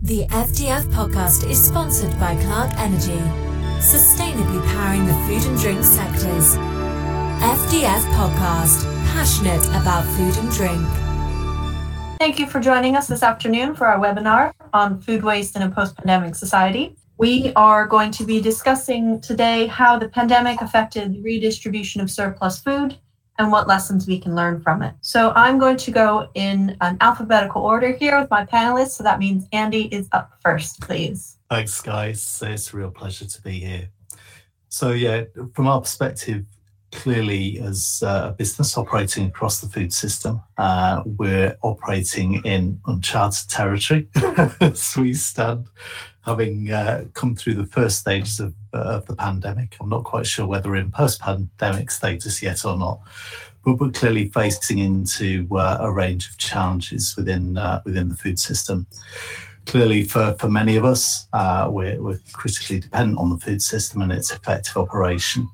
The FDF podcast is sponsored by Clark Energy, sustainably powering the food and drink sectors. FDF podcast, passionate about food and drink. Thank you for joining us this afternoon for our webinar on food waste in a post pandemic society. We are going to be discussing today how the pandemic affected the redistribution of surplus food and what lessons we can learn from it. So I'm going to go in an alphabetical order here with my panelists. So that means Andy is up first, please. Thanks, guys. It's a real pleasure to be here. So, yeah, from our perspective, clearly, as a business operating across the food system, uh, we're operating in uncharted territory as we stand, having uh, come through the first stages of, uh, of the pandemic. I'm not quite sure whether we're in post pandemic status yet or not. But we're clearly facing into uh, a range of challenges within uh, within the food system clearly for, for many of us, uh, we're, we're critically dependent on the food system and its effective operation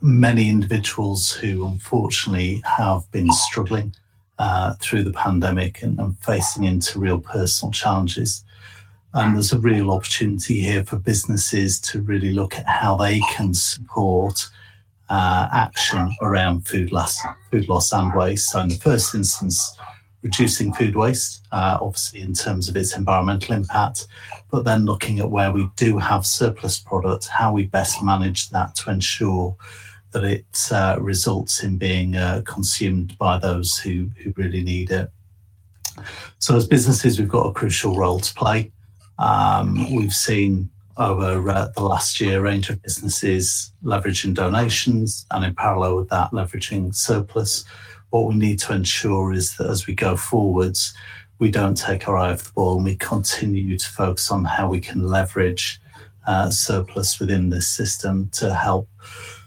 many individuals who unfortunately have been struggling uh, through the pandemic and, and, facing into real personal challenges. And there's a real opportunity here for businesses to really look at how they can support uh, action around food loss, food loss and waste. So, in the first instance, reducing food waste, uh, obviously in terms of its environmental impact, but then looking at where we do have surplus product, how we best manage that to ensure that it uh, results in being uh, consumed by those who, who really need it. So, as businesses, we've got a crucial role to play. Um, we've seen over uh, the last year a range of businesses leveraging donations and, in parallel with that, leveraging surplus. What we need to ensure is that as we go forwards, we don't take our eye off the ball and we continue to focus on how we can leverage uh, surplus within this system to help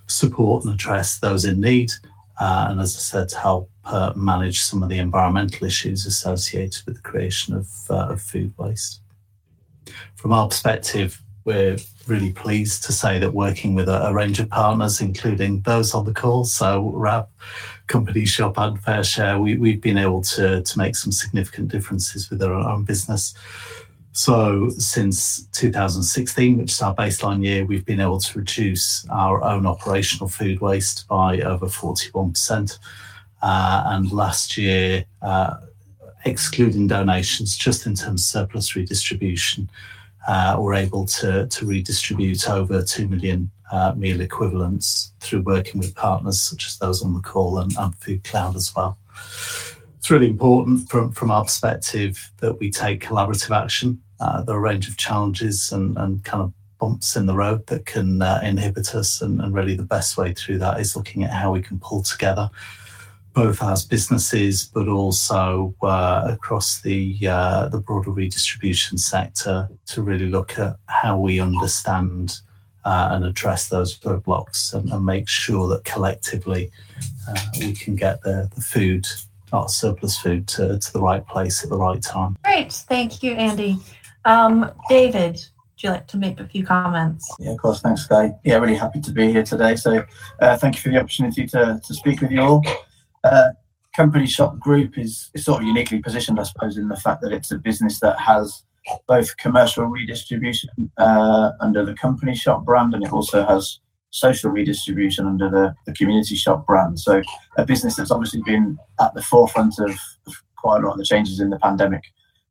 support and address those in need. Uh, and as I said, to help uh, manage some of the environmental issues associated with the creation of, uh, of food waste. From our perspective, we're really pleased to say that working with a, a, range of partners, including those on the call, so WRAP, Company Shop, and FareShare, we, have been able to, to make some significant differences with our own business. So, since 2016, which is our baseline year, we've been able to reduce our own operational food waste by over 41%. Uh, and last year, uh, excluding donations, just in terms of surplus redistribution, uh, we're able to, to redistribute over 2 million uh, meal equivalents through working with partners such as those on the call and, and Food Cloud as well it's really important from, from our perspective that we take collaborative action. Uh, there are a range of challenges and, and kind of bumps in the road that can uh, inhibit us, and, and, really the best way through that is looking at how we can pull together, both as businesses, but also uh, across the uh, the broader redistribution sector, to really look at how we understand uh, and address those roadblocks and, and, make sure that collectively uh, we can get the, the food our surplus food to, to the right place at the right time. Great. Thank you, Andy. Um, David, would you like to make a few comments? Yeah, of course. Thanks, Guy. Yeah, really happy to be here today. So uh, thank you for the opportunity to, to speak with you all. Uh, Company Shop Group is, is sort of uniquely positioned, I suppose, in the fact that it's a business that has both commercial redistribution uh, under the Company Shop brand and it also has social redistribution under the, the community shop brand. So a business that's obviously been at the forefront of, of quite a lot of the changes in the pandemic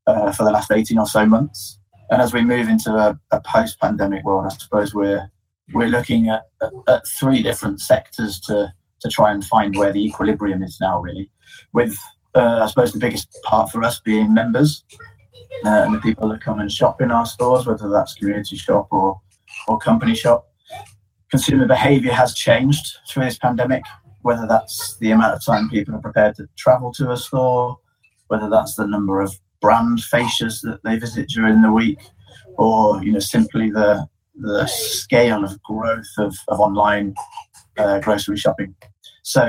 uh, for the last 18 or so months. And as we move into a, a post-pandemic world, I suppose we're we're looking at, at, at, three different sectors to to try and find where the equilibrium is now, really. With uh, I suppose the biggest part for us being members uh, and the people that come and shop in our stores, whether that's community shop or or company shop consumer behavior has changed through this pandemic, whether that's the amount of time people are prepared to travel to a store, whether that's the number of brand fascias that they visit during the week, or you know simply the the scale of growth of, of online uh, grocery shopping. So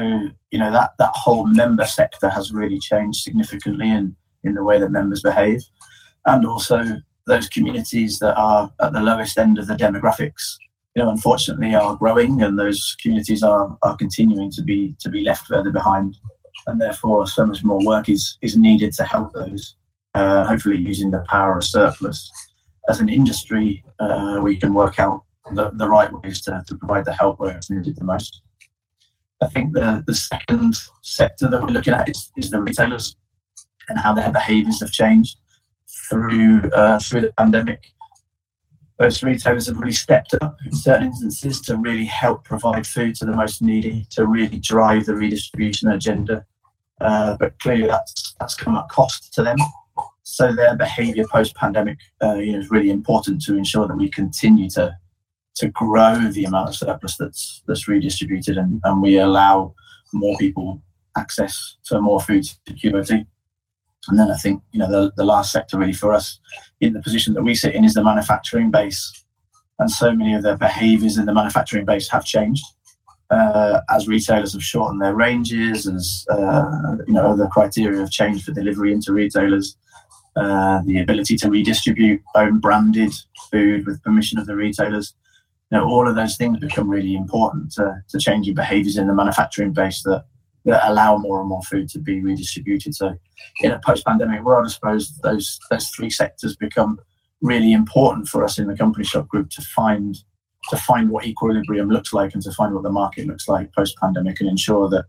you know that that whole member sector has really changed significantly in in the way that members behave, and also those communities that are at the lowest end of the demographics you know, unfortunately are growing and those communities are, are continuing to be to be left further behind. And therefore so much more work is, is needed to help those uh, hopefully using the power of surplus. As an industry, uh, we can work out the, the right ways to, to provide the help where it's needed the most. I think the, the second sector that we're looking at is, is the retailers and how their behaviours have changed through uh, through the pandemic. Most retailers have really stepped up in certain instances to really help provide food to the most needy, to really drive the redistribution agenda. Uh, but clearly, that's that's come at cost to them. So their behaviour post-pandemic, uh, you know, is really important to ensure that we continue to to grow the amount of surplus that's that's redistributed and, and we allow more people access to more food security. And then I think you know the, the last sector really for us in the position that we sit in is the manufacturing base, and so many of the behaviours in the manufacturing base have changed uh, as retailers have shortened their ranges, as uh, you know the criteria have changed for delivery into retailers. Uh, the ability to redistribute own branded food with permission of the retailers know, all of those things become really important to, to changing behaviours in the manufacturing base that, that allow more and more food to be redistributed. So, in a post-pandemic world, I suppose those those three sectors become really important for us in the company shop group to find to find what equilibrium looks like and to find what the market looks like post-pandemic and ensure that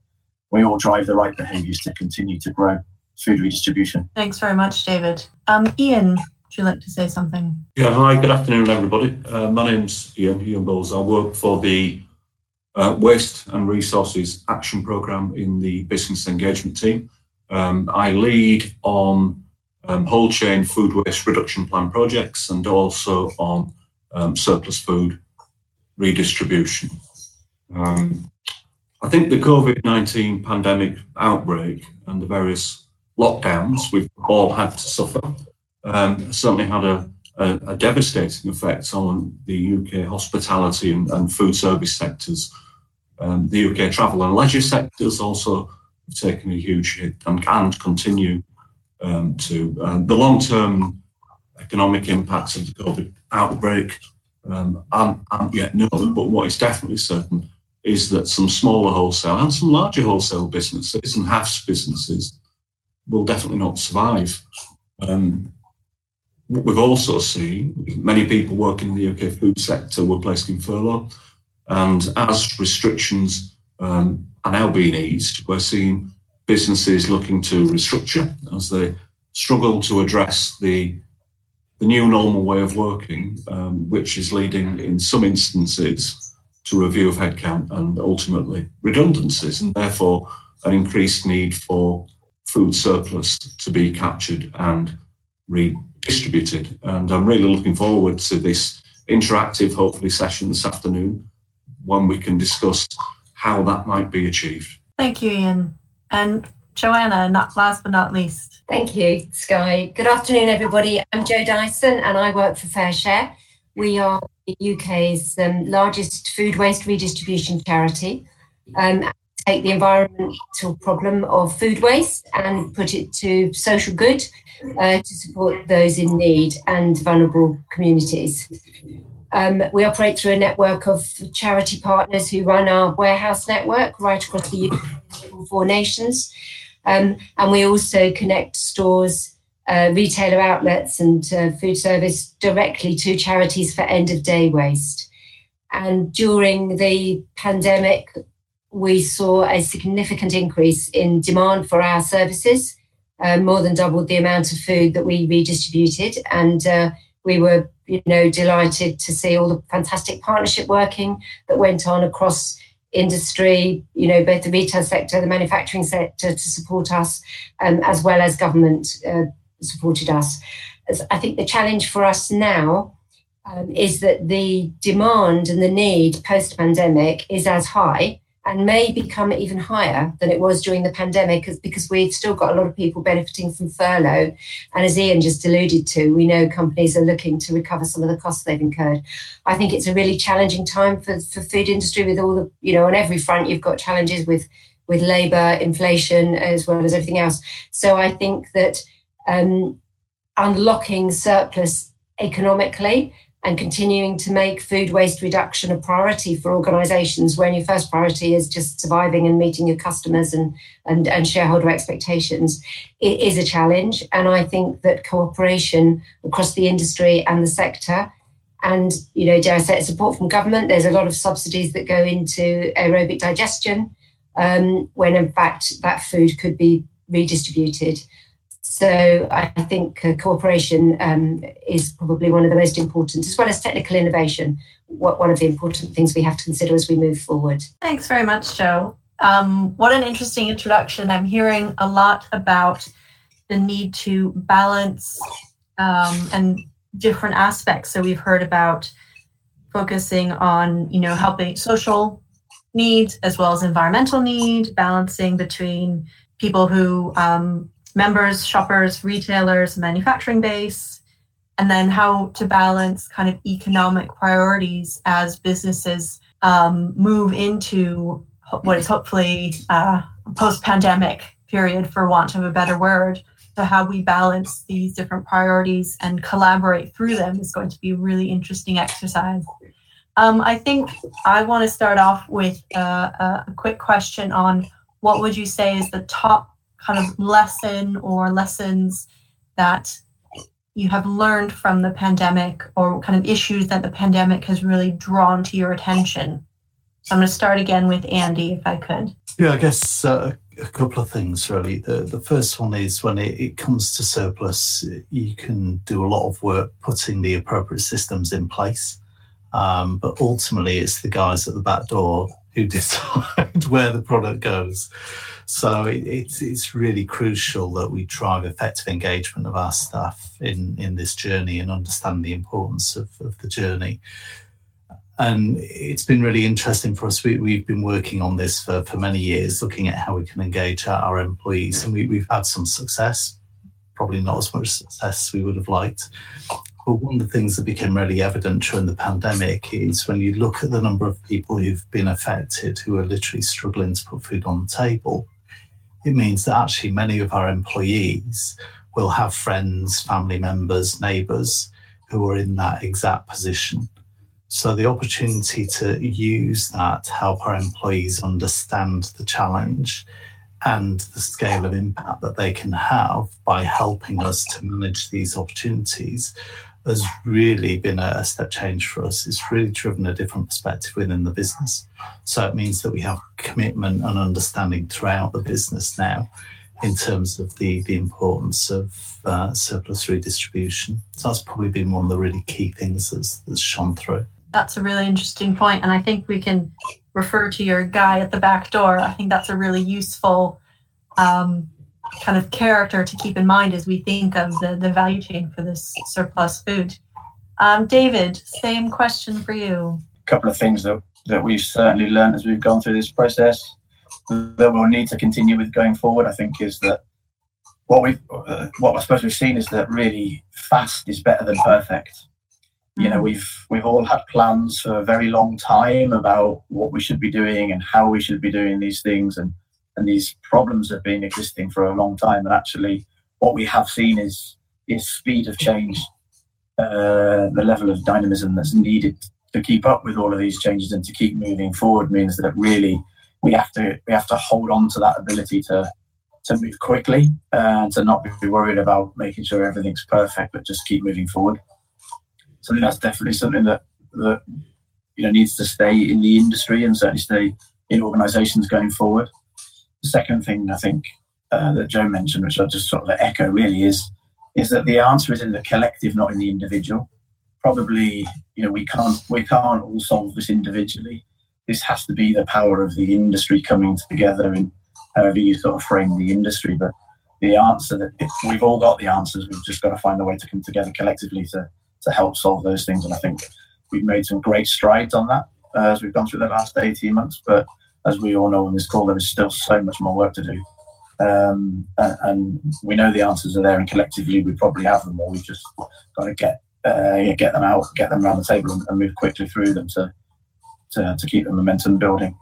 we all drive the right behaviours to continue to grow food redistribution. Thanks very much, David. Um, Ian, would you like to say something? Yeah, hi, good afternoon, everybody. Uh, my name's Ian, Ian. I work for the uh, Waste and Resources Action Programme in the Business Engagement Team. Um, I lead on um, whole chain food waste reduction plan projects and also on um, surplus food redistribution. Um, I think the COVID 19 pandemic outbreak and the various lockdowns we've all had to suffer um, certainly had a, a, a, devastating effect on the UK hospitality and, and food service sectors. Um, the UK travel and leisure sectors also have taken a huge hit and can continue um, to. Uh, the long term economic impacts of the COVID outbreak um, aren't, aren't yet known, but what is definitely certain is that some smaller wholesale and some larger wholesale businesses and HaFS businesses will definitely not survive. Um, we've also seen many people working in the UK food sector were placed in furlough. And as restrictions um, are now being eased, we're seeing businesses looking to restructure as they struggle to address the, the new normal way of working, um, which is leading in some instances to review of headcount and ultimately redundancies, and therefore an increased need for food surplus to be captured and re distributed. And I'm really looking forward to this interactive, hopefully, session this afternoon when we can discuss how that might be achieved. Thank you, Ian. And Joanna, not last but not least. Thank you, Sky. Good afternoon, everybody. I'm Jo Dyson and I work for FareShare. We are the UK's um, largest food waste redistribution charity. Um, take the environmental problem of food waste and put it to social good uh, to support those in need and vulnerable communities. Um, we operate through a network of charity partners who run our warehouse network right across the four nations. Um, and we also connect stores, uh, retailer outlets, and uh, food service directly to charities for end of day waste. And during the pandemic, we saw a significant increase in demand for our services, uh, more than doubled the amount of food that we redistributed. And uh, we were, you know, delighted to see all the fantastic partnership working that went on across industry, you know, both the retail sector, the manufacturing sector to support us, um, as well as government uh, supported us. As I think the challenge for us now um, is that the demand and the need post pandemic is as high and may become even higher than it was during the pandemic because we've still got a lot of people benefiting from furlough. And as Ian just alluded to, we know companies are looking to recover some of the costs they've incurred. I think it's a really challenging time for, for food industry with all the, you know, on every front, you've got challenges with, with labour, inflation, as well as everything else. So I think that um, unlocking surplus economically and continuing to make food waste reduction a priority for organizations when your first priority is just surviving and meeting your customers and, and, and shareholder expectations it is a challenge. And I think that cooperation across the industry and the sector and, you know, dare I say, support from government. There's a lot of subsidies that go into anaerobic digestion, um, when in fact that food could be redistributed. So I think uh, cooperation um, is probably one of the most important, as well as technical innovation, what, one of the important things we have to consider as we move forward. Thanks very much, Jo. Um, what an interesting introduction. I'm hearing a lot about the need to balance um, and different aspects. So we've heard about focusing on, you know, helping social needs as well as environmental need, balancing between people who um, members, shoppers, retailers, manufacturing base, and then how to balance kind of economic priorities as businesses um, move into what is hopefully uh, post-pandemic period, for want of a better word. So how we balance these different priorities and collaborate through them is going to be a really interesting exercise. Um, I think I want to start off with a, a quick question on what would you say is the top kind of lesson or lessons that you have learned from the pandemic or kind of issues that the pandemic has really drawn to your attention? So I'm going to start again with Andy, if I could. Yeah, I guess uh, a couple of things really. The, the first one is when it, it comes to surplus, you can do a lot of work putting the appropriate systems in place. Um, but ultimately, it's the guys at the back door who decide where the product goes. So it, it's it's really crucial that we drive effective engagement of our staff in in this journey and understand the importance of, of the journey. And it's been really interesting for us. We, we've been working on this for, for many years, looking at how we can engage our, our employees, and we, we've had some success. Probably not as much success as we would have liked. But one of the things that became really evident during the pandemic is when you look at the number of people who've been affected who are literally struggling to put food on the table, it means that actually many of our employees will have friends, family members, neighbours who are in that exact position. So the opportunity to use that to help our employees understand the challenge and the scale of impact that they can have by helping us to manage these opportunities has really been a step change for us. It's really driven a different perspective within the business. So it means that we have commitment and understanding throughout the business now in terms of the, the importance of uh, surplus redistribution. So that's probably been one of the really key things that's, that's shone through. That's a really interesting point, and I think we can refer to your guy at the back door. I think that's a really useful um, kind of character to keep in mind as we think of the, the value chain for this surplus food. Um, David, same question for you. A couple of things that, that we've certainly learned as we've gone through this process that we'll need to continue with going forward, I think, is that what we uh, what I suppose we've seen is that really fast is better than perfect. You know, mm. we've we've all had plans for a very long time about what we should be doing and how we should be doing these things, and and these problems have been existing for a long time. And actually, what we have seen is is speed of change, uh, the level of dynamism that's needed to keep up with all of these changes and to keep moving forward means that really we have to we have to hold on to that ability to to move quickly and to not be worried about making sure everything's perfect, but just keep moving forward. So I think that's definitely something that that you know needs to stay in the industry and certainly stay in organisations going forward. The second thing I think uh, that Jo mentioned, which I'll just sort of echo, really is is that the answer is in the collective, not in the individual. Probably, you know, we can't we can't all solve this individually. This has to be the power of the industry coming together and however you sort of frame the industry. But the answer that we've all got the answers, we've just got to find a way to come together collectively to to help solve those things. And I think we've made some great strides on that uh, as we've gone through the last 18 months. But as we all know on this call, there is still so much more work to do. Um, and, we know the answers are there, and collectively we probably have them, or we've just got to get uh, get them out, get them around the table, and, and move quickly through them to, to, to keep the momentum building.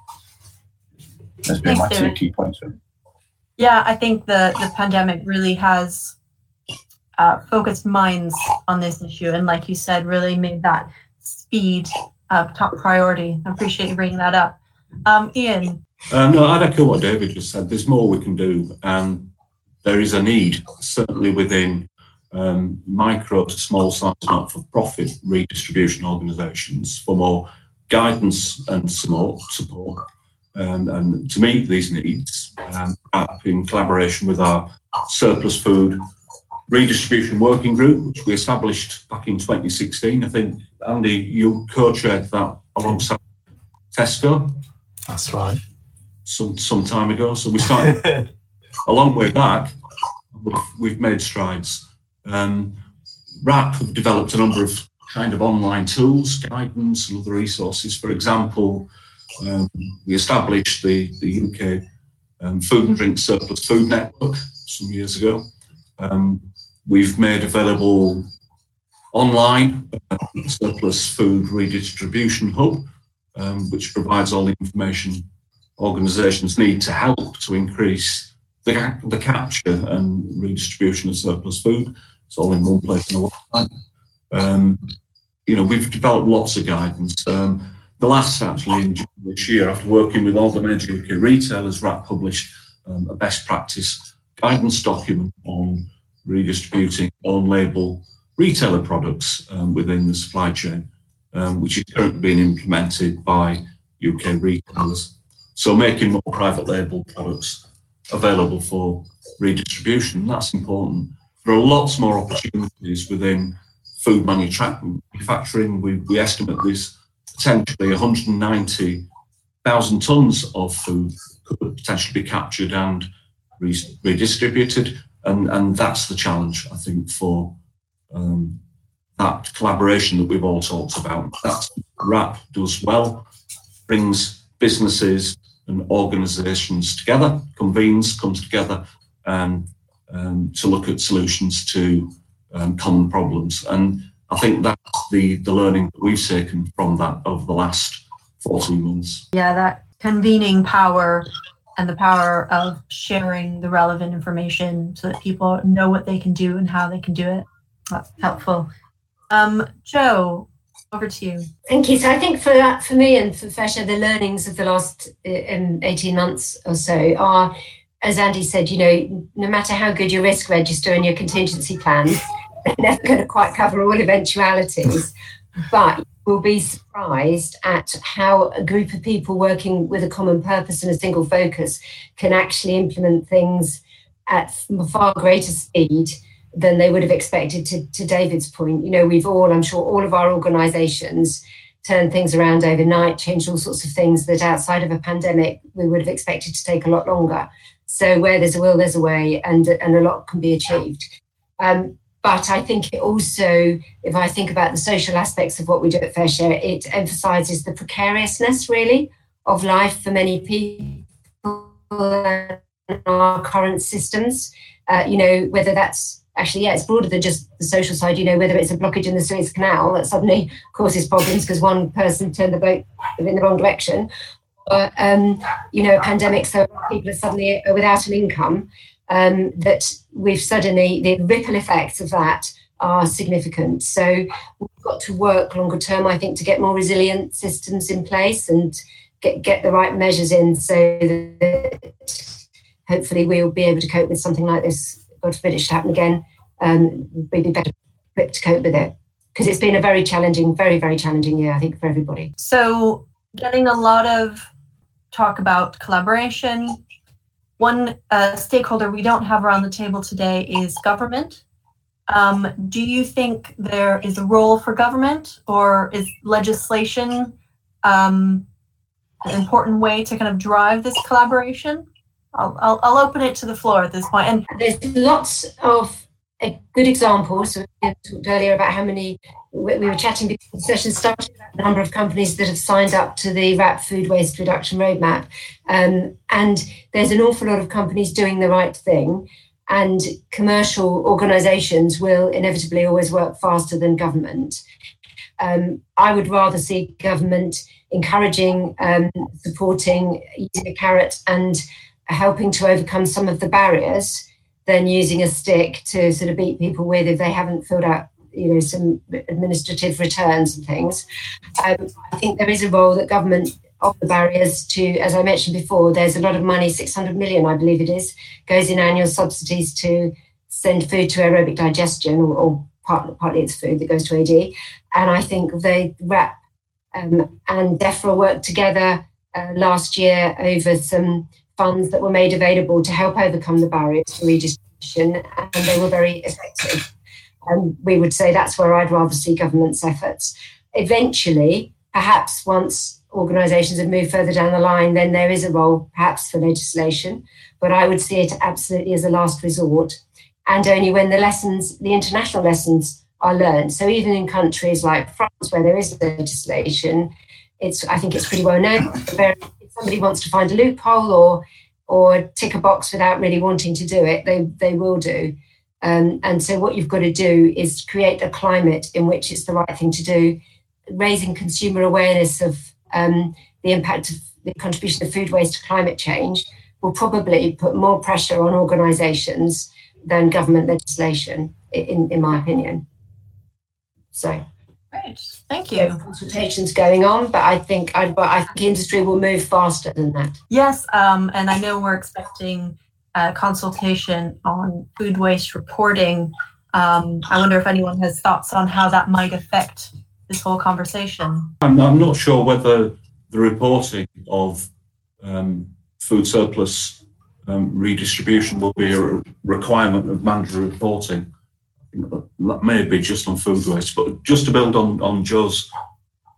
Those been my two key points. Yeah, I think the the pandemic really has uh, focused minds on this issue, and like you said, really made that speed uh, top priority. I appreciate you bringing that up. Um, Ian. Um, no, I'd echo what David just said. There's more we can do, and there is a need, certainly within um, micro to small size not for profit redistribution organisations, for more guidance and support. support um, and to meet these needs, um, in collaboration with our surplus food redistribution working group, which we established back in 2016. I think, Andy, you co-chaired that alongside Tesco. That's right. Some some time ago. So we started a long way back. We've, we've made strides. Um, WRAP have developed a number of kind of online tools, guidance, and other resources. For example, um, we established the, the UK um, Food and Drink Surplus Food Network some years ago. Um, we've made available online uh, surplus food redistribution hub, um, which provides all the information organisations need to help to increase the, the capture and redistribution of surplus food. It's all in one place on the website. Um, you know, we've developed lots of guidance. Um, the last actually in June this year, after working with all the major UK retailers, WRAP published um, a best practice guidance document on redistributing on label retailer products um, within the supply chain, um, which is currently being implemented by UK retailers. So making more private label products available for redistribution, that's important. There are lots more opportunities within food manufacturing. We, we estimate there's potentially 190,000 tonnes of food could potentially be captured and redistributed. And, and that's the challenge, I think, for um, that collaboration that we've all talked about. That WRAP does well, brings businesses and organisations together, convenes, comes together, and um, to look at solutions to um, common problems. And I think that's the, the learning that we've taken from that over the last 14 months. Yeah, that convening power and the power of sharing the relevant information so that people know what they can do and how they can do it. That's helpful. Um, Jo, over to you. Thank you. So I think for that, for me and for FareShare, the learnings of the last um, 18 months or so are, as Andy said, you know, no matter how good your risk register and your contingency plans, they're never going to quite cover all eventualities. But will be surprised at how a group of people working with a common purpose and a single focus can actually implement things at far greater speed than they would have expected to, to David's point. You know, we've all, I'm sure all of our organizations turned things around overnight, changed all sorts of things that outside of a pandemic we would have expected to take a lot longer. So where there's a will, there's a way, and, and a lot can be achieved. Um, but I think it also, if I think about the social aspects of what we do at FareShare, it emphasizes the precariousness really of life for many people in our current systems. Uh, you know, whether that's actually, yeah, it's broader than just the social side, you know, whether it's a blockage in the Suez Canal that suddenly causes problems because one person turned the boat in the wrong direction, or, um, you know, a pandemic, so people are suddenly without an income um, that we've suddenly, the ripple effects of that are significant. So we've got to work longer term, I think, to get more resilient systems in place and get, get the right measures in so that hopefully we'll be able to cope with something like this. God forbid it should happen again. Um, we'd be better equipped to cope with it because it's been a very challenging, very, very challenging year, I think, for everybody. So, getting a lot of talk about collaboration, one uh, stakeholder we don't have around the table today is government. Um, do you think there is a role for government or is legislation um, an important way to kind of drive this collaboration? I'll, I'll, I'll open it to the floor at this point. And there's lots of uh, good examples. So we talked earlier about how many we were chatting before the session started about the number of companies that have signed up to the WRAP food waste reduction roadmap. Um, and there's an awful lot of companies doing the right thing. And commercial organizations will inevitably always work faster than government. Um, I would rather see government encouraging, um, supporting, using a carrot and helping to overcome some of the barriers than using a stick to sort of beat people with if they haven't filled out you know some administrative returns and things. Um, I think there is a role that government of the barriers to, as I mentioned before, there's a lot of money, 600 million, I believe it is, goes in annual subsidies to send food to anaerobic digestion, or, or part, partly it's food that goes to AD. And I think they WRAP um, and DEFRA worked together uh, last year over some funds that were made available to help overcome the barriers for redistribution, and they were very effective. And we would say that's where I'd rather see government's efforts. Eventually, perhaps once organisations have moved further down the line, then there is a role perhaps for legislation. But I would see it absolutely as a last resort, and only when the lessons, the international lessons, are learned. So even in countries like France, where there is legislation, it's I think it's pretty well known. Somebody wants to find a loophole or or tick a box without really wanting to do it, they they will do. Um, and so what you've got to do is create a climate in which it's the right thing to do, raising consumer awareness of um, the impact of the contribution of food waste to climate change will probably put more pressure on organisations than government legislation, in, in my opinion. So. Great, thank you. Consultations going on, but I think I, but I think industry will move faster than that. Yes, um, and I know we're expecting a consultation on food waste reporting. Um, I wonder if anyone has thoughts on how that might affect this whole conversation. I'm, I'm not sure whether the reporting of um, food surplus um, redistribution will be a requirement of mandatory reporting maybe just on food waste, but just to build on, on Jo's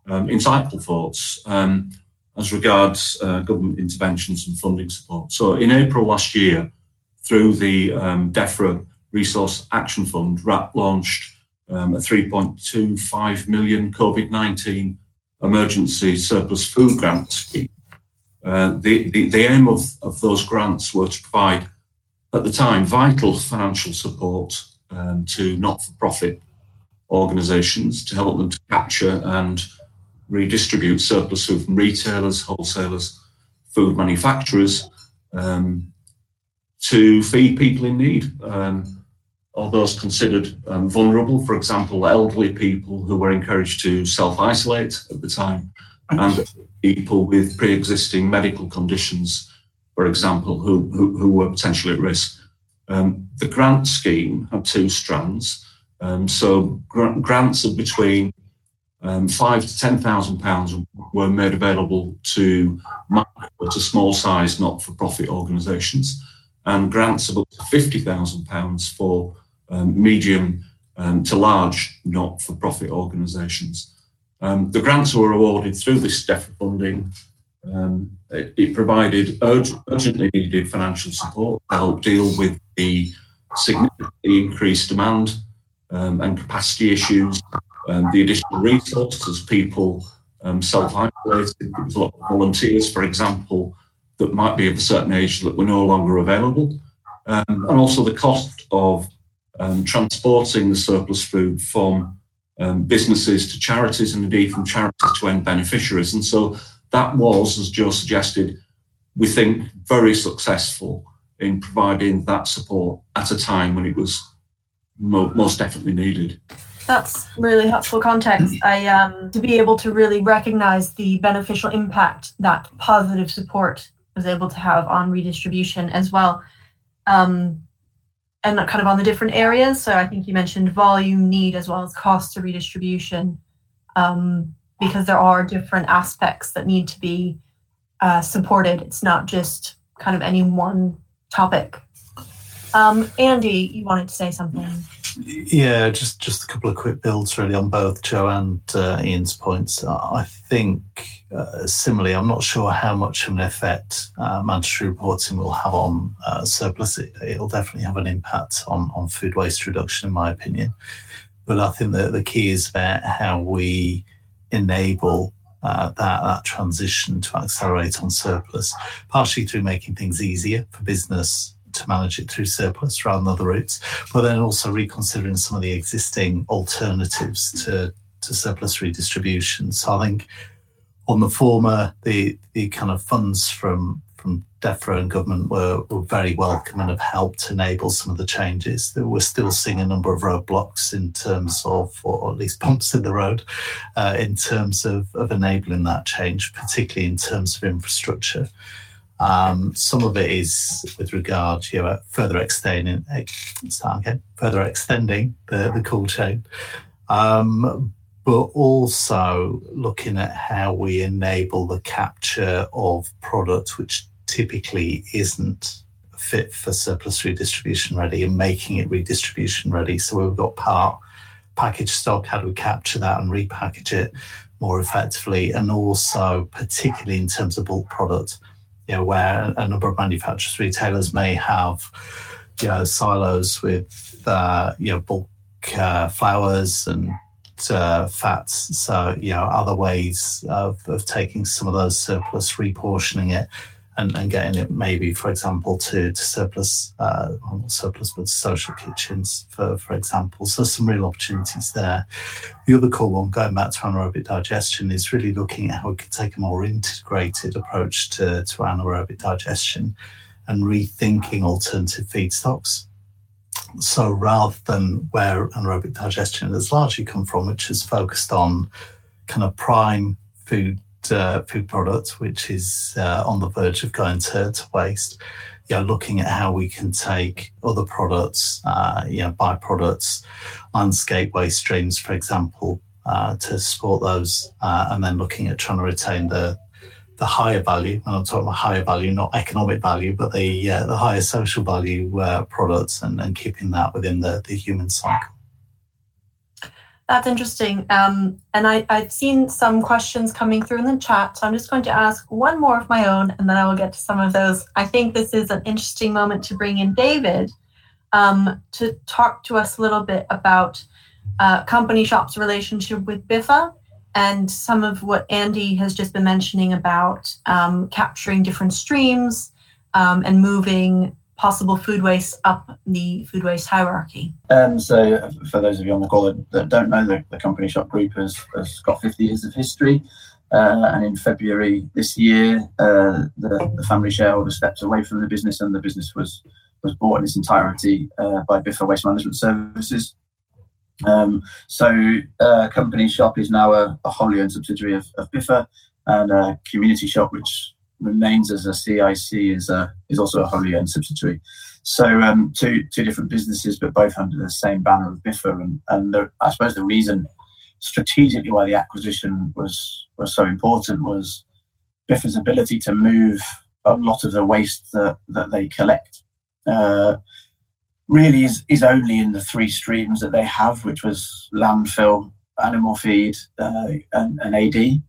um, insightful thoughts um, as regards uh, government interventions and funding support. So in April last year, through the um, DEFRA Resource Action Fund, WRAP launched um, a 3.25 million COVID-19 emergency surplus food grant scheme. Uh, the, the, the aim of, of those grants were to provide, at the time, vital financial support um, to not-for-profit organisations to help them to capture and redistribute surplus food from retailers, wholesalers, food manufacturers um, to feed people in need. Um, or those considered um, vulnerable, for example, elderly people who were encouraged to self isolate at the time, and people with pre existing medical conditions, for example, who, who, who were potentially at risk. Um, the grant scheme had two strands. Um, so gr- grants of between um, five to ten thousand pounds were made available to micro to small size not-for-profit organisations, and grants of up to fifty thousand pounds for um, medium um, to large not-for-profit organisations. Um, the grants were awarded through this DEFRA funding um, it, it, provided urgently needed financial support to help deal with the significantly increased demand um, and capacity issues, um, the additional resources people um, self-isolated. There was a lot of volunteers, for example, that might be of a certain age that were no longer available, um, and also the cost of um, transporting the surplus food from businesses to charities and indeed from charities to end beneficiaries. And so that was, as Jo suggested, we think very successful in providing that support at a time when it was mo- most definitely needed. That's really helpful context. I um, to be able to really recognize the beneficial impact that positive support was able to have on redistribution as well, um, and kind of on the different areas. So I think you mentioned volume, need, as well as cost of redistribution. Um, because there are different aspects that need to be uh, supported. It's not just kind of any one topic. Um, Andy, you wanted to say something? Yeah, just just a couple of quick builds really on both Jo and uh, Ian's points. I think uh, similarly, I'm not sure how much of an effect uh, mandatory reporting will have on uh, surplus. It, will definitely have an impact on on food waste reduction, in my opinion. But I think that the key is about how we enable uh, that, that transition to accelerate on surplus, partially through making things easier for business to manage it through surplus rather than other routes, but then also reconsidering some of the existing alternatives to, to surplus redistribution. So I think on the former, the the kind of funds from from DEFRA and government were, were very welcome and have helped enable some of the changes. We're still seeing a number of roadblocks in terms of, or at least bumps in the road, uh, in terms of, of enabling that change, particularly in terms of infrastructure. Um, some of it is with regard to you know, further extending, again, further extending the, the cool chain, um, but also looking at how we enable the capture of product which typically isn't fit for surplus redistribution ready and making it redistribution ready. So we've got part package stock, how do we capture that and repackage it more effectively? And also, particularly in terms of bulk product, you know, where a number of manufacturers, retailers may have, you know, silos with, uh, you know, bulk uh, and uh, fats. So, you know, other ways of, of taking some of those surplus, reportioning it, and, and getting it maybe, for example, to, to surplus, uh, surplus, but social kitchens, for, for example. So some real opportunities there. The other cool one, going back to anaerobic digestion, is really looking at how we could take a more integrated approach to, to anaerobic digestion and rethinking alternative feedstocks. So rather than where anaerobic digestion has largely come from, which is focused on kind of prime food uh, food product, which is uh, on the verge of going to, to waste, you know, looking at how we can take other products, uh, you know, byproducts, landscape waste streams, for example, uh, to support those, uh, and then looking at trying to retain the the higher value, and I'm talking about higher value, not economic value, but the uh, the higher social value products, and, and keeping that within the, the human cycle. That's interesting. Um, and I, I've seen some questions coming through in the chat, so I'm just going to ask one more of my own, and then I will get to some of those. I think this is an interesting moment to bring in David um, to talk to us a little bit about uh, Company Shop's relationship with Biffa and some of what Andy has just been mentioning about um, capturing different streams um, and moving possible food waste up the food waste hierarchy. Um, so, for those of you on the call that don't know, the, the Company Shop Group has, has got 50 years of history. Uh, and in February this year, uh, the, the, family shareholder stepped away from the business, and the business was was bought in its entirety uh, by Biffa Waste Management Services. Um, so, uh, Company Shop is now a, a wholly owned subsidiary of, of Biffa, and a Community Shop, which remains as a CIC, is a, is also a wholly owned subsidiary. So, um, two two different businesses, but both under the same banner of Biffa. And, and the, I suppose the reason strategically why the acquisition was was so important was Biffa's ability to move a lot of the waste that, that they collect. Uh, really is, is only in the three streams that they have, which was landfill, animal feed, uh, and, and, AD.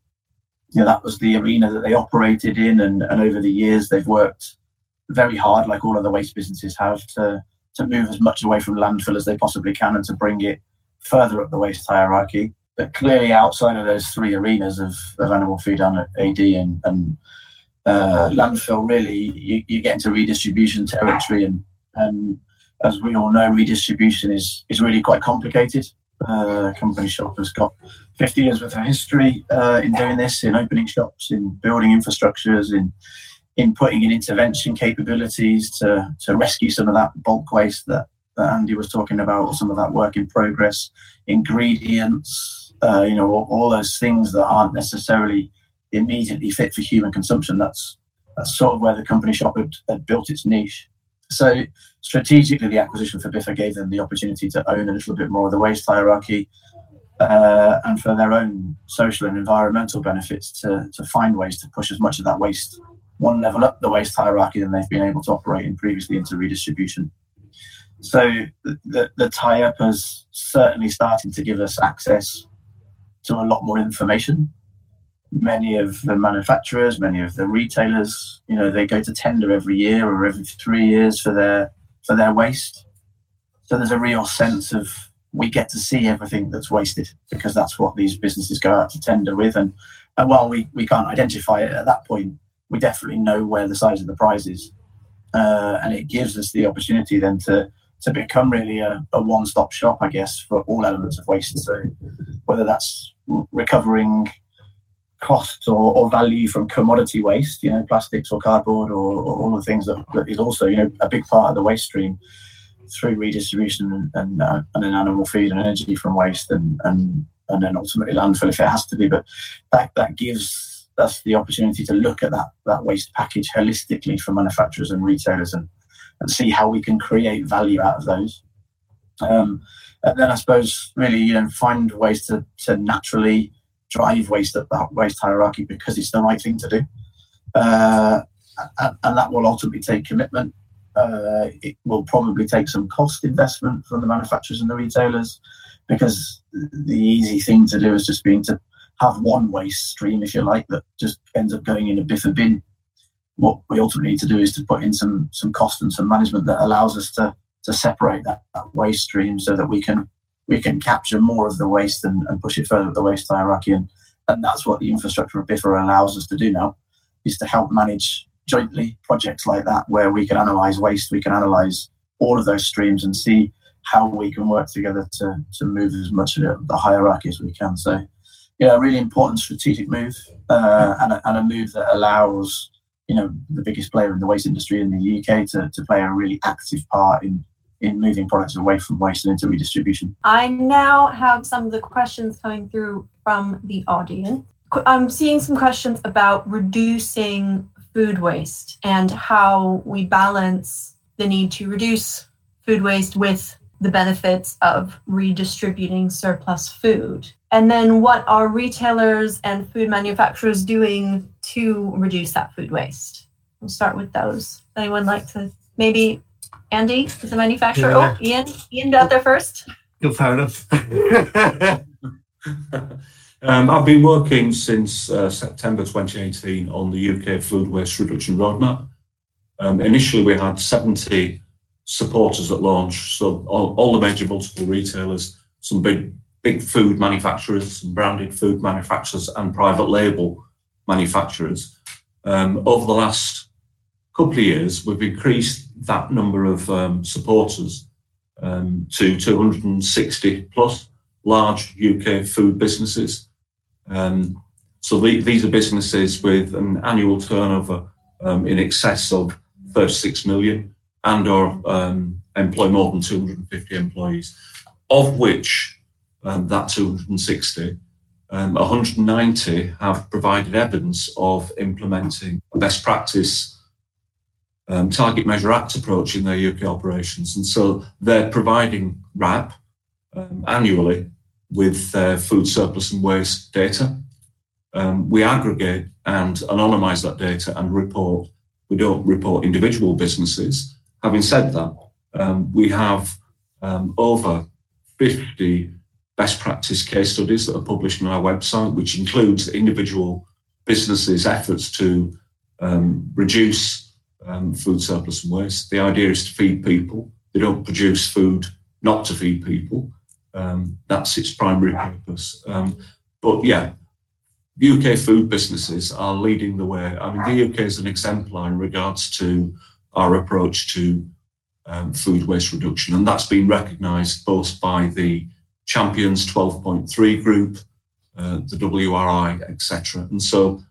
You know, that was the arena that they operated in, and, and over the years they've worked very hard, like all other waste businesses have, to to move as much away from landfill as they possibly can and to bring it further up the waste hierarchy. But clearly, outside of those three arenas of, of animal feed and AD and, and uh, landfill, really, you, you get into redistribution territory and, and as we all know, redistribution is is really quite complicated. Uh, company shop has got 50 years worth of history uh, in doing this, in opening shops, in building infrastructures, in in putting in intervention capabilities to to rescue some of that bulk waste that, that Andy was talking about, or some of that work in progress, ingredients, uh, you know, all, all, those things that aren't necessarily immediately fit for human consumption. That's that's sort of where the company shop had, had built its niche. So strategically, the acquisition for Biffa gave them the opportunity to own a little bit more of the waste hierarchy, uh, and for their own social and environmental benefits to, to find ways to push as much of that waste one level up the waste hierarchy than they've been able to operate in previously into redistribution. So the, the, the tie-up is certainly starting to give us access to a lot more information many of the manufacturers, many of the retailers, you know, they go to tender every year or every three years for their for their waste. So there's a real sense of we get to see everything that's wasted because that's what these businesses go out to tender with. And, and while we, we can't identify it at that point, we definitely know where the size of the prize is. Uh, and it gives us the opportunity then to to become really a, a one-stop shop, I guess, for all elements of waste. So whether that's recovering costs or, or value from commodity waste, you know, plastics or cardboard or, or all the things that, that is also, you know, a big part of the waste stream through redistribution and and, uh, and then animal feed and energy from waste and and and then ultimately landfill if it has to be. But that that gives us the opportunity to look at that that waste package holistically for manufacturers and retailers and and see how we can create value out of those. Um, and then I suppose really you know find ways to to naturally drive waste up that waste hierarchy because it's the right thing to do. Uh, and, and, that will ultimately take commitment. Uh, it will probably take some cost investment from the manufacturers and the retailers because the easy thing to do is just being to have one waste stream, if you like, that just ends up going in a biffa bin. What we ultimately need to do is to put in some some cost and some management that allows us to to separate that, that waste stream so that we can we can capture more of the waste and, and push it further up the waste hierarchy. And, and that's what the infrastructure of Biffa allows us to do now, is to help manage jointly projects like that where we can analyze waste, we can analyze all of those streams and see how we can work together to, to move as much of the hierarchy as we can. So, yeah, a really important strategic move uh, and, a, and a move that allows, you know, the biggest player in the waste industry in the UK to, to play a really active part in in moving products away from waste and into redistribution. I now have some of the questions coming through from the audience. I'm seeing some questions about reducing food waste and how we balance the need to reduce food waste with the benefits of redistributing surplus food. And then what are retailers and food manufacturers doing to reduce that food waste? We'll start with those. Anyone like to maybe Andy is the manufacturer. Yeah. Oh, Ian, Ian got there first. Good, fair enough. Um, I've been working since uh, September 2018 on the UK food waste reduction roadmap. Um, initially, we had 70 supporters at launch, so all, all, the major multiple retailers, some big big food manufacturers, some branded food manufacturers, and private label manufacturers. Um, over the last couple of years, we've increased that number of um, supporters um, to 260 plus large UK food businesses. Um, so the, these are businesses with an annual turnover um, in excess of 36 million and or um, employ more than 250 employees, of which um, that 260 um, 190 have provided evidence of implementing a best practice um, target measure act approach in their UK operations. And so they're providing WRAP annually with their food surplus and waste data. Um, we aggregate and anonymize that data and report. We don't report individual businesses. Having said that, um, we have um, over 50 best practice case studies that are published on our website, which includes individual businesses' efforts to um, reduce um, food surplus and waste. The idea is to feed people. They don't produce food not to feed people. Um, that's its primary purpose. Um, but yeah, UK food businesses are leading the way. I mean, the UK is an exemplar in regards to our approach to um, food waste reduction, and that's been recognised both by the Champions 12.3 group, uh, the WRI, etc. And so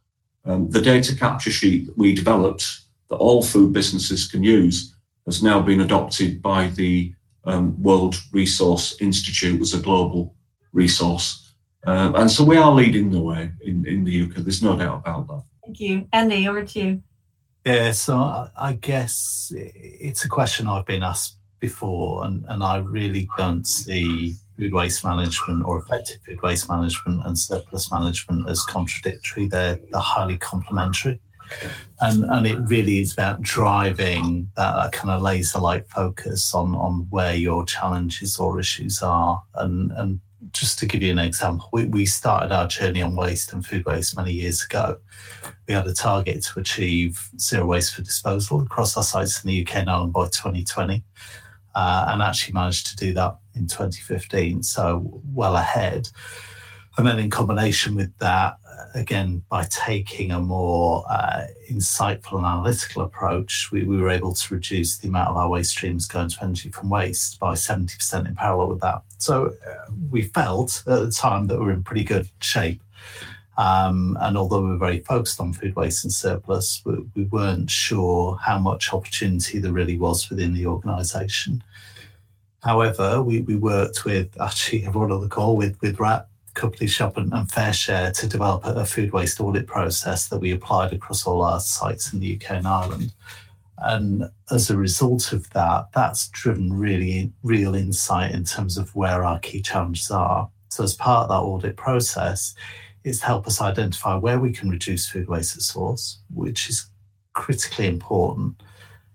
um, the data capture sheet that we developed that all food businesses can use has now been adopted by the um, World Resource Institute as a global resource. Uh, and so we are leading the way in, in the UK. There's no doubt about that. Thank you. Andy, over to you. Yeah, so I guess it's a question I've been asked before, and, and I really don't see food waste management or effective food waste management and surplus management as contradictory. They're, they're highly complementary and and it really is about driving that kind of laser like focus on on where your challenges or issues are. And and just to give you an example we, we started our journey on waste and food waste many years ago. We had a target to achieve zero waste for disposal across our sites in the uk and ireland by 2020 uh, and actually managed to do that in 2015 so well ahead. And then in combination with that again, by taking a more uh, insightful and analytical approach, we, we, were able to reduce the amount of our waste streams going to energy from waste by 70% in parallel with that. So uh, we felt at the time that we were in pretty good shape. Um, and although we were very focused on food waste and surplus, we, we weren't sure how much opportunity there really was within the organisation. However, we, we worked with actually everyone on the call with with WRAP, Company Shop and, and share to develop a, food waste audit process that we applied across all our sites in the UK and Ireland. And as a result of that, that's driven really real insight in terms of where our key challenges are. So as part of that audit process, it's help us identify where we can reduce food waste at source, which is critically important,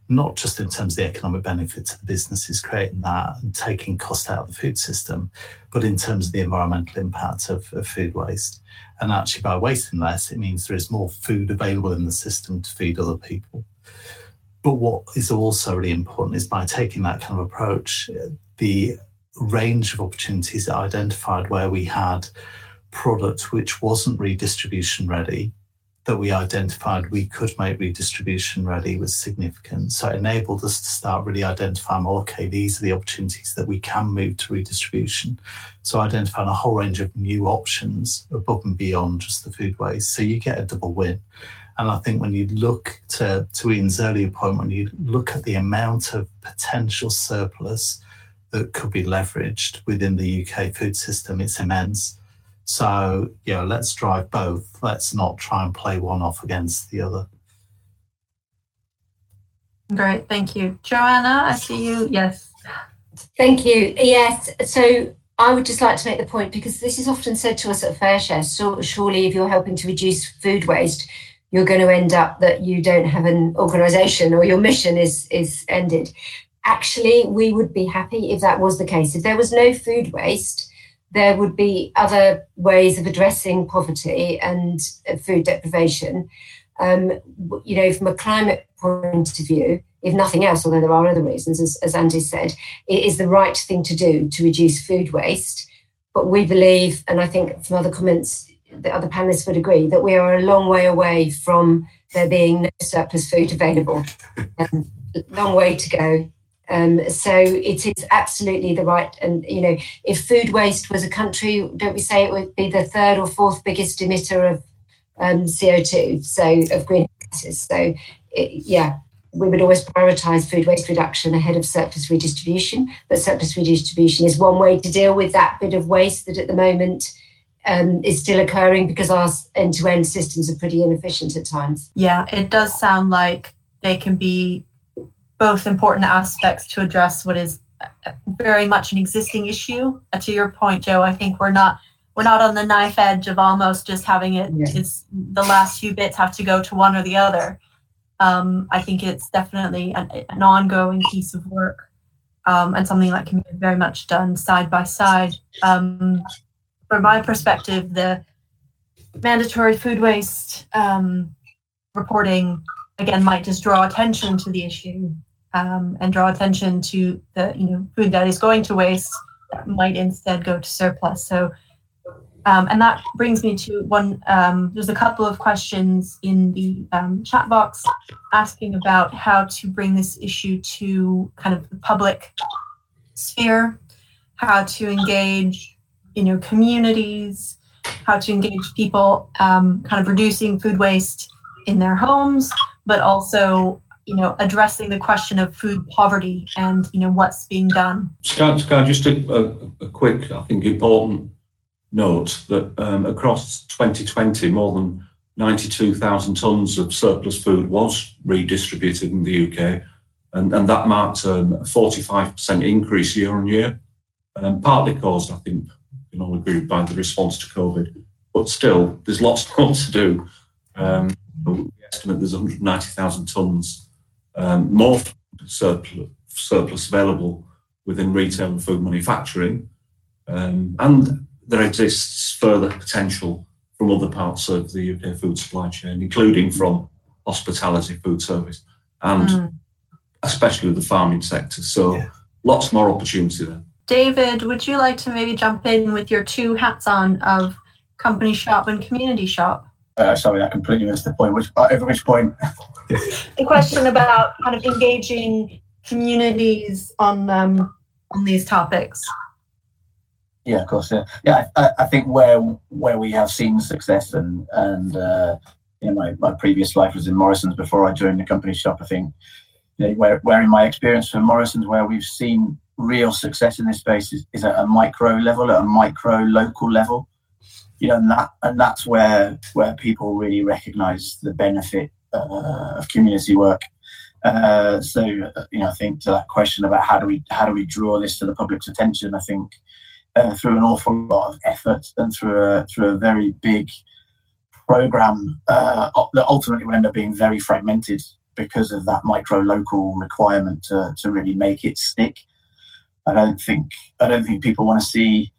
not just in terms of the economic benefit to the businesses creating that and taking cost out of the food system, but in terms of the environmental impact of, of food waste. And actually, by wasting less, it means there is more food available in the system to feed other people. But what is also really important is by taking that kind of approach, the range of opportunities identified where we had product which wasn't redistribution ready that we identified we could make redistribution ready was significant. So it enabled us to start really identifying, well, okay, these are the opportunities that we can move to redistribution. So identifying a whole range of new options above and beyond just the food waste. So you get a double win. And I think when you look to, to Ian's earlier point, when you look at the amount of potential surplus that could be leveraged within the UK food system, it's immense. So, you know, let's drive both. Let's not try and play one off against the other. Great, thank you. Joanna, I see you. Yes. Thank you. Yes. So I would just like to make the point because this is often said to us at FareShare. So surely, if you're helping to reduce food waste, you're going to end up that you don't have an organisation or your mission is is ended. Actually, we would be happy if that was the case. If there was no food waste, there would be other ways of addressing poverty and food deprivation. Um, you know, from a climate point of view, if nothing else, although there are other reasons, as, as Andy said, it is the right thing to do to reduce food waste. But we believe, and I think from other comments, the other panelists would agree, that we are a long way away from there being no surplus food available. Um, long way to go. Um, so it is absolutely the right. And, you know, if food waste was a country, don't we say it would be the third or fourth biggest emitter of um, CO2, so of greenhouse gases. So, it, yeah, we would always prioritise food waste reduction ahead of surplus redistribution. But surplus redistribution is one way to deal with that bit of waste that at the moment um, is still occurring because our end to end systems are pretty inefficient at times. Yeah, it does sound like they can be both important aspects to address what is very much an existing issue. Uh, to your point, Jo, I think we're not we're not on the knife edge of almost just having it. Yeah. It's the last few bits have to go to one or the other. Um, I think it's definitely an, an ongoing piece of work um, and something that can be very much done side by side. Um, from my perspective, the mandatory food waste um, reporting again might just draw attention to the issue um, and draw attention to the you know food that is going to waste that might instead go to surplus. So, um, and that brings me to one. Um, there's a couple of questions in the um, chat box asking about how to bring this issue to kind of the public sphere, how to engage you know communities, how to engage people, um, kind of reducing food waste in their homes, but also you know, addressing the question of food poverty and, you know, what's being done. Sky, Sky just a, a, a, quick, I think, important note that um, across 2020, more than 92,000 tonnes of surplus food was redistributed in the UK, and, and that marked um, a 45% increase year on year, um, partly caused, I think, you can all agree, by the response to COVID. But still, there's lots more to do. Um, we estimate there's 190,000 tonnes um, more surplus, surplus available within retail and food manufacturing. Um, and there exists further potential from other parts of the UK food supply chain, including from hospitality, food service, and mm. especially the farming sector. So yeah. lots more opportunity there. David, would you like to maybe jump in with your two hats on of company shop and community shop? Uh, sorry, I completely missed the point. Which, uh, which point? the question about kind of engaging communities on um, on these topics. Yeah, of course. Yeah, yeah. I, I think where where we have seen success, and and uh, you know, my, my previous life was in Morrison's before I joined the company shop. I think you know, where where in my experience from Morrison's, where we've seen real success in this space is, is at a micro level, at a micro local level. You know, and that and that's where where people really recognise the benefit uh, of community work. Uh, so you know, I think to that question about how do we how do we draw this to the public's attention, I think uh, through an awful lot of effort and through a through a very big program uh, that ultimately will end up being very fragmented because of that micro local requirement to, to really make it stick. I don't think I don't think people want to see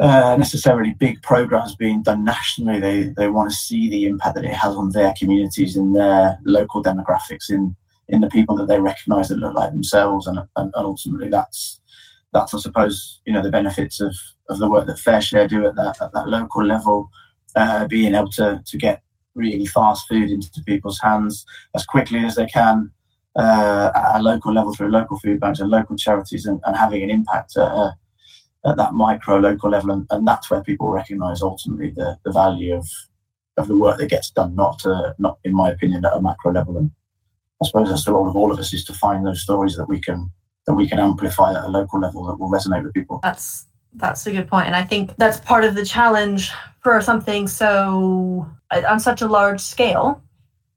uh, necessarily big programs being done nationally. They they want to see the impact that it has on their communities and their local demographics in in the people that they recognise that look like themselves, and, and, ultimately that's that's I suppose you know the benefits of, of the work that FareShare do at that at that local level, uh, being able to to get really fast food into people's hands as quickly as they can uh, at a local level through local food banks and local charities, and, and having an impact at, uh, at that micro local level, and, and that's where people recognise ultimately the, the value of of the work that gets done, not uh, not in my opinion at a macro level. And I suppose that's the role of all of us is to find those stories that we can that we can amplify at a local level that will resonate with people. That's that's a good point, and I think that's part of the challenge for something so on such a large scale.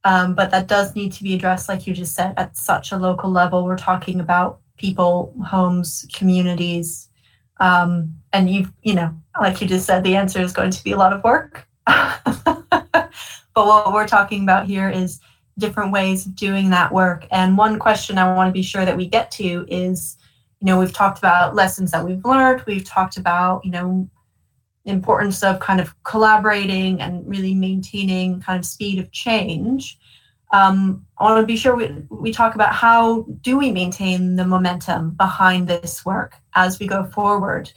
Um, but that does need to be addressed, like you just said, at such a local level. We're talking about people, homes, communities, um, and you you know, like you just said, the answer is going to be a lot of work. but what we're talking about here is different ways of doing that work. And one question I want to be sure that we get to is, you know, we've talked about lessons that we've learned. We've talked about, you know, importance of kind of collaborating and really maintaining kind of speed of change. Um, I want to be sure we, we talk about how do we maintain the momentum behind this work as we go forward.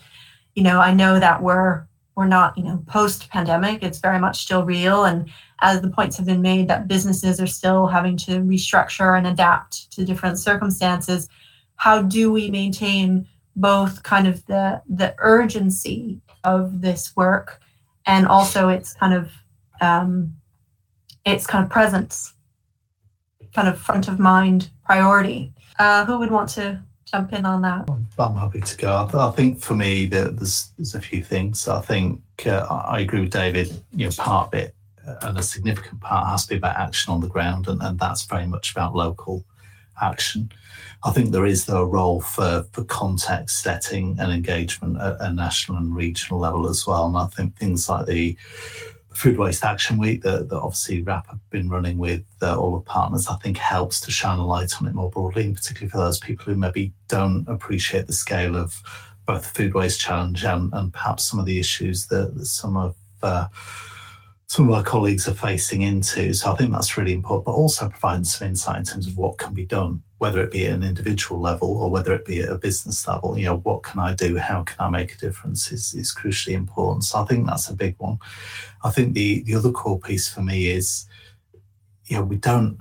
You know, I know that we're we're not, you know, post pandemic. It's very much still real, and as the points have been made that businesses are still having to restructure and adapt to different circumstances how do we maintain both kind of the the urgency of this work and also its kind of um, its kind of presence kind of front of mind priority uh, who would want to jump in on that i'm happy to go i think for me there's there's a few things i think uh, i agree with david you know part of it and a significant part has to be about action on the ground, and, and that's very much about local action. I think there is though a role for, for context setting and engagement at a national and regional level as well. And I think things like the Food Waste Action Week that, that obviously WRAP have been running with uh, all the partners, I think helps to shine a light on it more broadly, and particularly for those people who maybe don't appreciate the scale of both the food waste challenge and, and perhaps some of the issues that, that some of uh, some of our colleagues are facing into. So I think that's really important, but also providing some insight in terms of what can be done, whether it be at an individual level or whether it be at a business level. You know, what can I do? How can I make a difference is, is crucially important. So I think that's a big one. I think the, the other core piece for me is, you know, we don't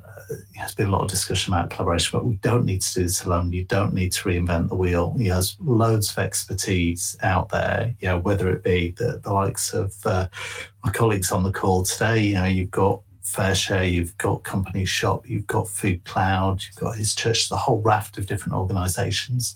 there's been a lot of discussion about collaboration, but we don't need to do this alone. You don't need to reinvent the wheel. Know, there's loads of expertise out there, you know, whether it be the, the likes of uh, my colleagues on the call today, you know, you've got FareShare, you've got Company Shop, you've got Food Cloud, you've got His Church, the whole raft of different organizations.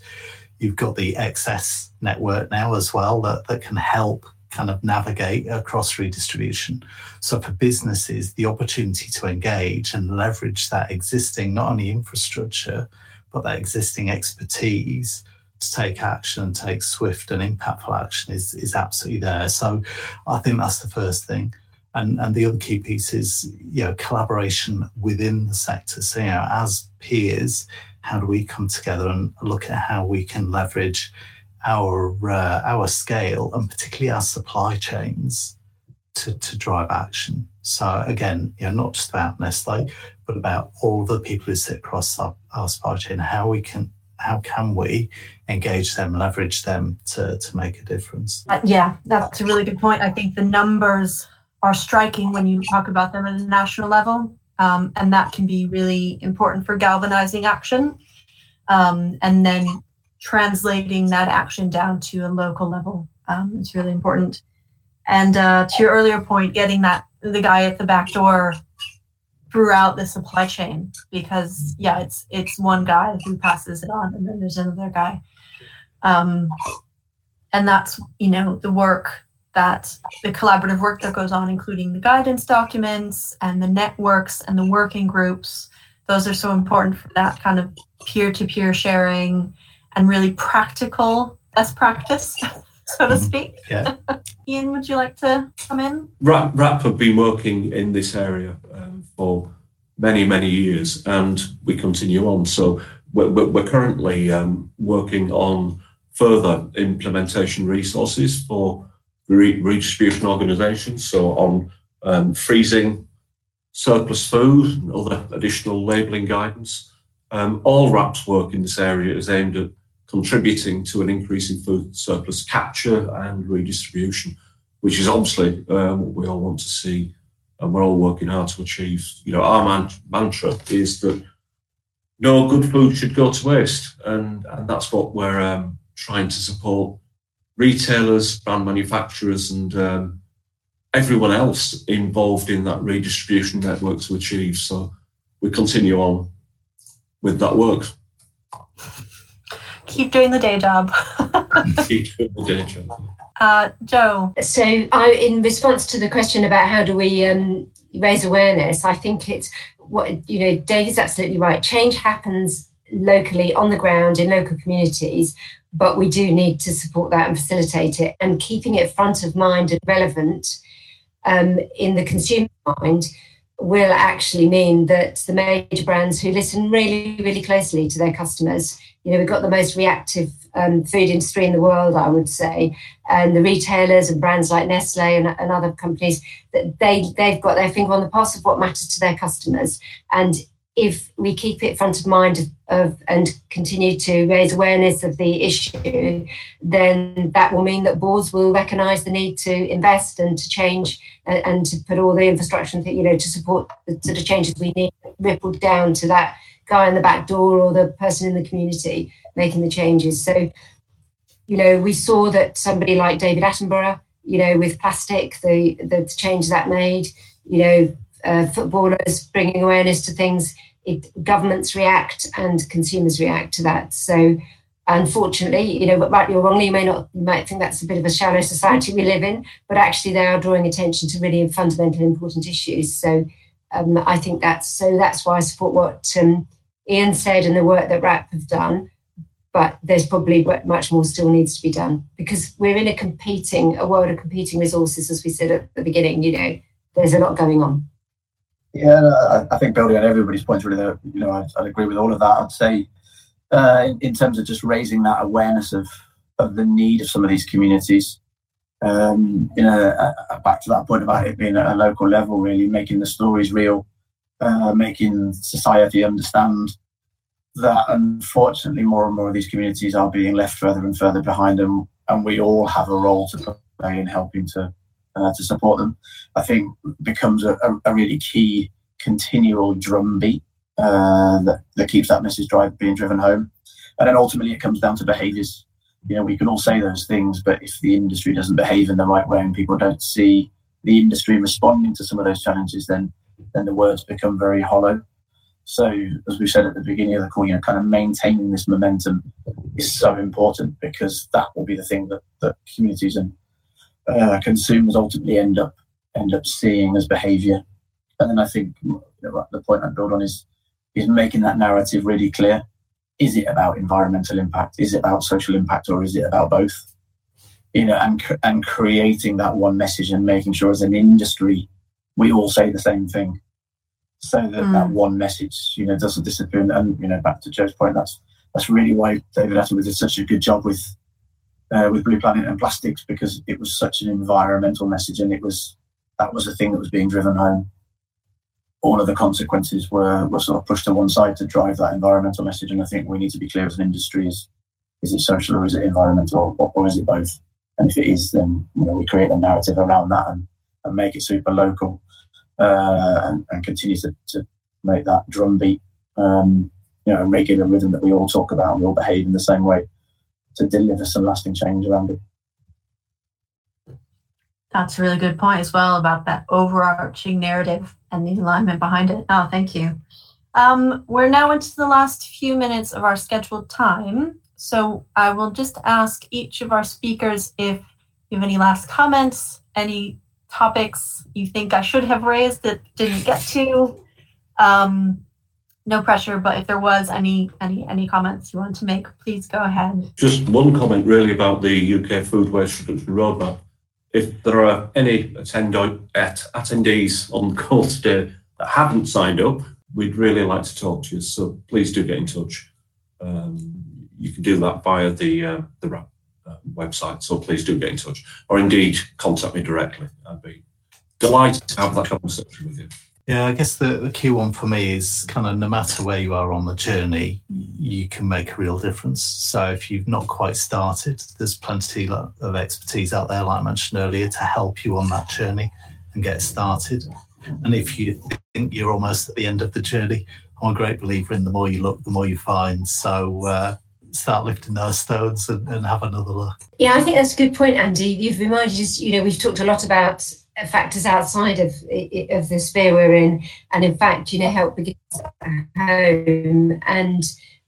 You've got the XS network now as well that, that can help kind of navigate across redistribution. So for businesses, the opportunity to engage and leverage that existing not only infrastructure, but that existing expertise to take action, and take swift and impactful action is, is absolutely there. So I think that's the first thing. And, and the other key piece is you know collaboration within the sector. So you know, as peers, how do we come together and look at how we can leverage our uh, our scale and particularly our supply chains to, to drive action. So again, you know, not just about Nestle, but about all the people who sit across our, our supply chain, how we can how can we engage them, leverage them to, to make a difference? Uh, yeah, that's a really good point. I think the numbers are striking when you talk about them at a national level, um, and that can be really important for galvanizing action. Um, and then translating that action down to a local level Um, it's really important. And uh, to your earlier point, getting that the guy at the back door throughout the supply chain because yeah, it's it's one guy who passes it on, and then there's another guy. Um, and that's you know the work that the collaborative work that goes on, including the guidance documents and the networks and the working groups. Those are so important for that kind of peer-to-peer sharing and really practical best practice, so to speak. Yeah. Ian, would you like to come in? WRAP, WRAP have been working in this area um, for many, many years, and we continue on. So we're, we're currently um, working on further implementation resources for re- redistribution organisations. So on um, freezing surplus food and other additional labelling guidance. Um, all WRAP's work in this area is aimed at contributing to an increase in food surplus capture and redistribution, which is obviously um, what we all want to see and we're all working hard to achieve. You know, our man- mantra is that no good food should go to waste, and, and that's what we're um, trying to support retailers, brand manufacturers, and um, everyone else involved in that redistribution network to achieve. So we continue on with that work. Keep doing the day job. Keep doing the day job. Uh, Jo. So, I, in response to the question about how do we um, raise awareness, I think it's what you know. Dave is absolutely right. Change happens locally on the ground in local communities, but we do need to support that and facilitate it, and keeping it front of mind and relevant um, in the consumer mind will actually mean that the major brands who listen really, really closely to their customers, you know, we've got the most reactive um, food industry in the world, I would say, and the retailers and brands like Nestle and, and other companies that they they've got their finger on the pulse of what matters to their customers, and if we keep it front of mind of, of, and continue to raise awareness of the issue, then that will mean that boards will recognise the need to invest and to change and, and, to put all the infrastructure, you know, to support the sort of changes we need. Rippled down to that guy in the back door or the person in the community making the changes. So, you know, we saw that somebody like David Attenborough, you know, with plastic, the the change that made, you know, uh, footballers bringing awareness to things it, governments react and consumers react to that. So, unfortunately, you know, rightly or wrongly, you may not you might think that's a bit of a shallow society we live in, but actually they are drawing attention to really fundamental, important issues. So, um, I think that's so. That's why I support what um, Ian said and the work that WRAP have done. But there's probably much more still needs to be done because we're in a competing, a world of competing resources, as we said at the beginning. You know, there's a lot going on. Yeah, I, think building on everybody's points, really, you know, I'd, I'd, agree with all of that. I'd say, uh, in, in, terms of just raising that awareness of of the need of some of these communities, um, you know, uh, uh back to that point about it being at a local level, really making the stories real, uh, making society understand that unfortunately more and more of these communities are being left further and further behind, and, and we all have a role to play in helping to uh, to support them, I think becomes a, a really key continual drumbeat uh, that, that keeps that message drive being driven home. And then ultimately it comes down to behaviours. You know, we can all say those things, but if the industry doesn't behave in the right way and people don't see the industry responding to some of those challenges, then then the words become very hollow. So, as we said at the beginning of the call, you know, kind of maintaining this momentum is so important because that will be the thing that, that communities and uh, consumers ultimately end up end up seeing as behaviour. And then I think you know, the point I build on is is making that narrative really clear. Is it about environmental impact? Is it about social impact, or is it about both? You know, and and creating that one message and making sure as an industry we all say the same thing, so that mm. that one message you know doesn't disappear. And you know, back to Jo's point, that's that's really why David Attenborough did such a good job with uh, with Blue Planet and plastics because it was such an environmental message and it was that was the thing that was being driven home. All of the consequences were, were sort of pushed to one side to drive that environmental message. And I think we need to be clear as an industry is, is it social or is it environmental or, or is it both? And if it is, then you know we create a narrative around that and, and make it super local uh, and, and continue to, to make that drumbeat, um, you know, regular rhythm that we all talk about and we all behave in the same way to deliver some lasting change around it. That's a really good point as well about that overarching narrative and the alignment behind it. Oh, thank you. Um, we're now into the last few minutes of our scheduled time. So I will just ask each of our speakers if you have any last comments, any topics you think I should have raised that didn't get to. Um, no pressure, but if there was any any any comments you want to make, please go ahead. Just one comment really about the UK Food Waste Reduction Roadmap. If there are any attend- attendees on the call today that haven't signed up, we'd really like to talk to you. So please do get in touch. Um, you can do that via the uh, the website. So please do get in touch, or indeed contact me directly. I'd be delighted to have that conversation with you. Yeah, I guess the, the key one for me is kind of no matter where you are on the journey, you can make a real difference. So if you've not quite started, there's plenty of expertise out there, like I mentioned earlier, to help you on that journey and get started. And if you think you're almost at the end of the journey, I'm a great believer in the more you look, the more you find. So uh, start lifting those stones and, and have another look. Yeah, I think that's a good point, Andy. You've reminded us, you know, we've talked a lot about factors outside of of the sphere we're in, and in fact, you know, help begins at home. And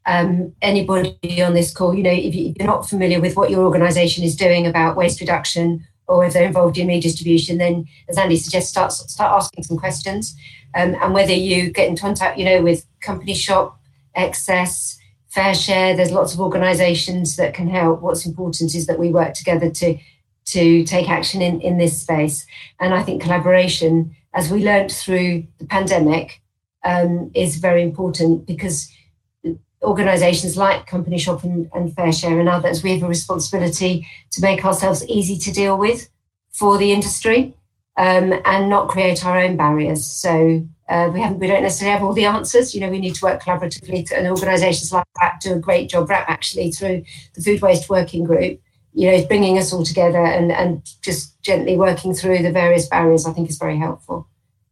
um, anybody on this call, you know, if you're not familiar with what your organisation is doing about waste reduction, or if they're involved in redistribution, then as Andy suggests, start start asking some questions, um, and whether you get in contact, you know, with Company Shop, Excess. FareShare, there's lots of organisations that can help. What's important is that we work together to to take action in, in this space. And I think collaboration, as we learned through the pandemic, um, is very important because organisations like Company Shop and, and FareShare and others, we have a responsibility to make ourselves easy to deal with for the industry um, and not create our own barriers. So uh, we haven't, we don't necessarily have all the answers. You know, we need to work collaboratively, to, and organisations like that do a great job. WRAP actually through the Food Waste Working Group you know, bringing us all together and, and just gently working through the various barriers, I think is very helpful.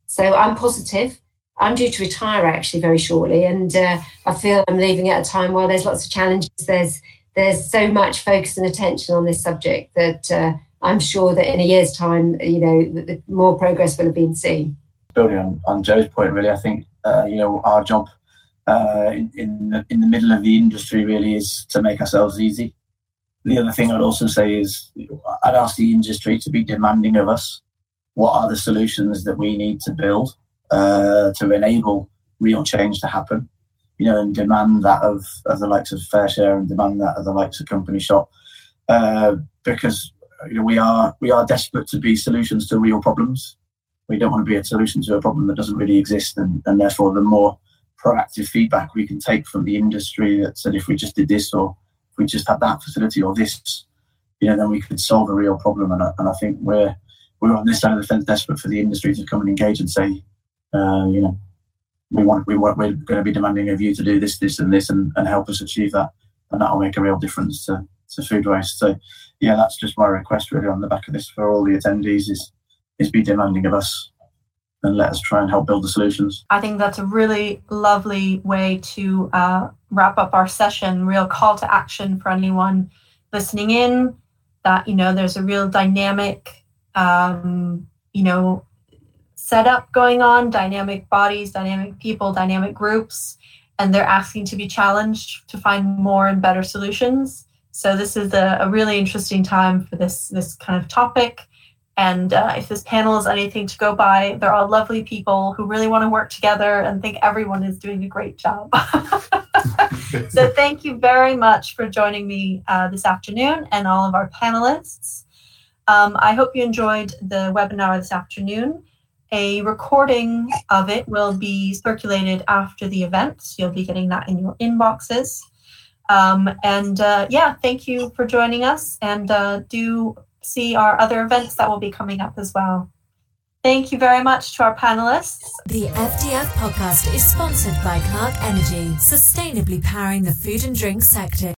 So I'm positive. I'm due to retire actually very shortly, and uh, I feel I'm leaving at a time where there's lots of challenges. There's there's so much focus and attention on this subject that uh, I'm sure that in a year's time, you know, more progress will have been seen. Building on, on Jo's point, really, I think uh, you know our job uh, in in the, in the middle of the industry really is to make ourselves easy the other thing I'd also say is I'd ask the industry to be demanding of us what are the solutions that we need to build uh, to enable real change to happen. You know, and demand that of, of the likes of FareShare and demand that of the likes of Company Shop, uh, because you know we are we are desperate to be solutions to real problems. We don't want to be a solution to a problem that doesn't really exist, and, and therefore the more proactive feedback we can take from the industry that said if we just did this or we just had that facility or this, you know, then we could solve a real problem. And I, and I think we're we're on this side of the fence, desperate for the industry to come and engage and say, uh, you know, we want we want we're going to be demanding of you to do this, this, and this, and, and help us achieve that, and that will make a real difference to, to food waste. So, yeah, that's just my request really on the back of this for all the attendees is is be demanding of us and let us try and help build the solutions. I think that's a really lovely way to uh, wrap up our session. Real call to action for anyone listening in that you know there's a real dynamic, um, you know, setup going on, dynamic bodies, dynamic people, dynamic groups, and they're asking to be challenged to find more and better solutions. So this is a, a really interesting time for this this kind of topic. And uh, if this panel is anything to go by, they're all lovely people who really want to work together and think everyone is doing a great job. so thank you very much for joining me uh, this afternoon and all of our panelists. Um, I hope you enjoyed the webinar this afternoon. A recording of it will be circulated after the event. You'll be getting that in your inboxes. Um, and uh, yeah, thank you for joining us and uh, do see our other events that will be coming up as well. Thank you very much to our panelists. The FDF podcast is sponsored by Clarke Energy, sustainably powering the food and drink sector.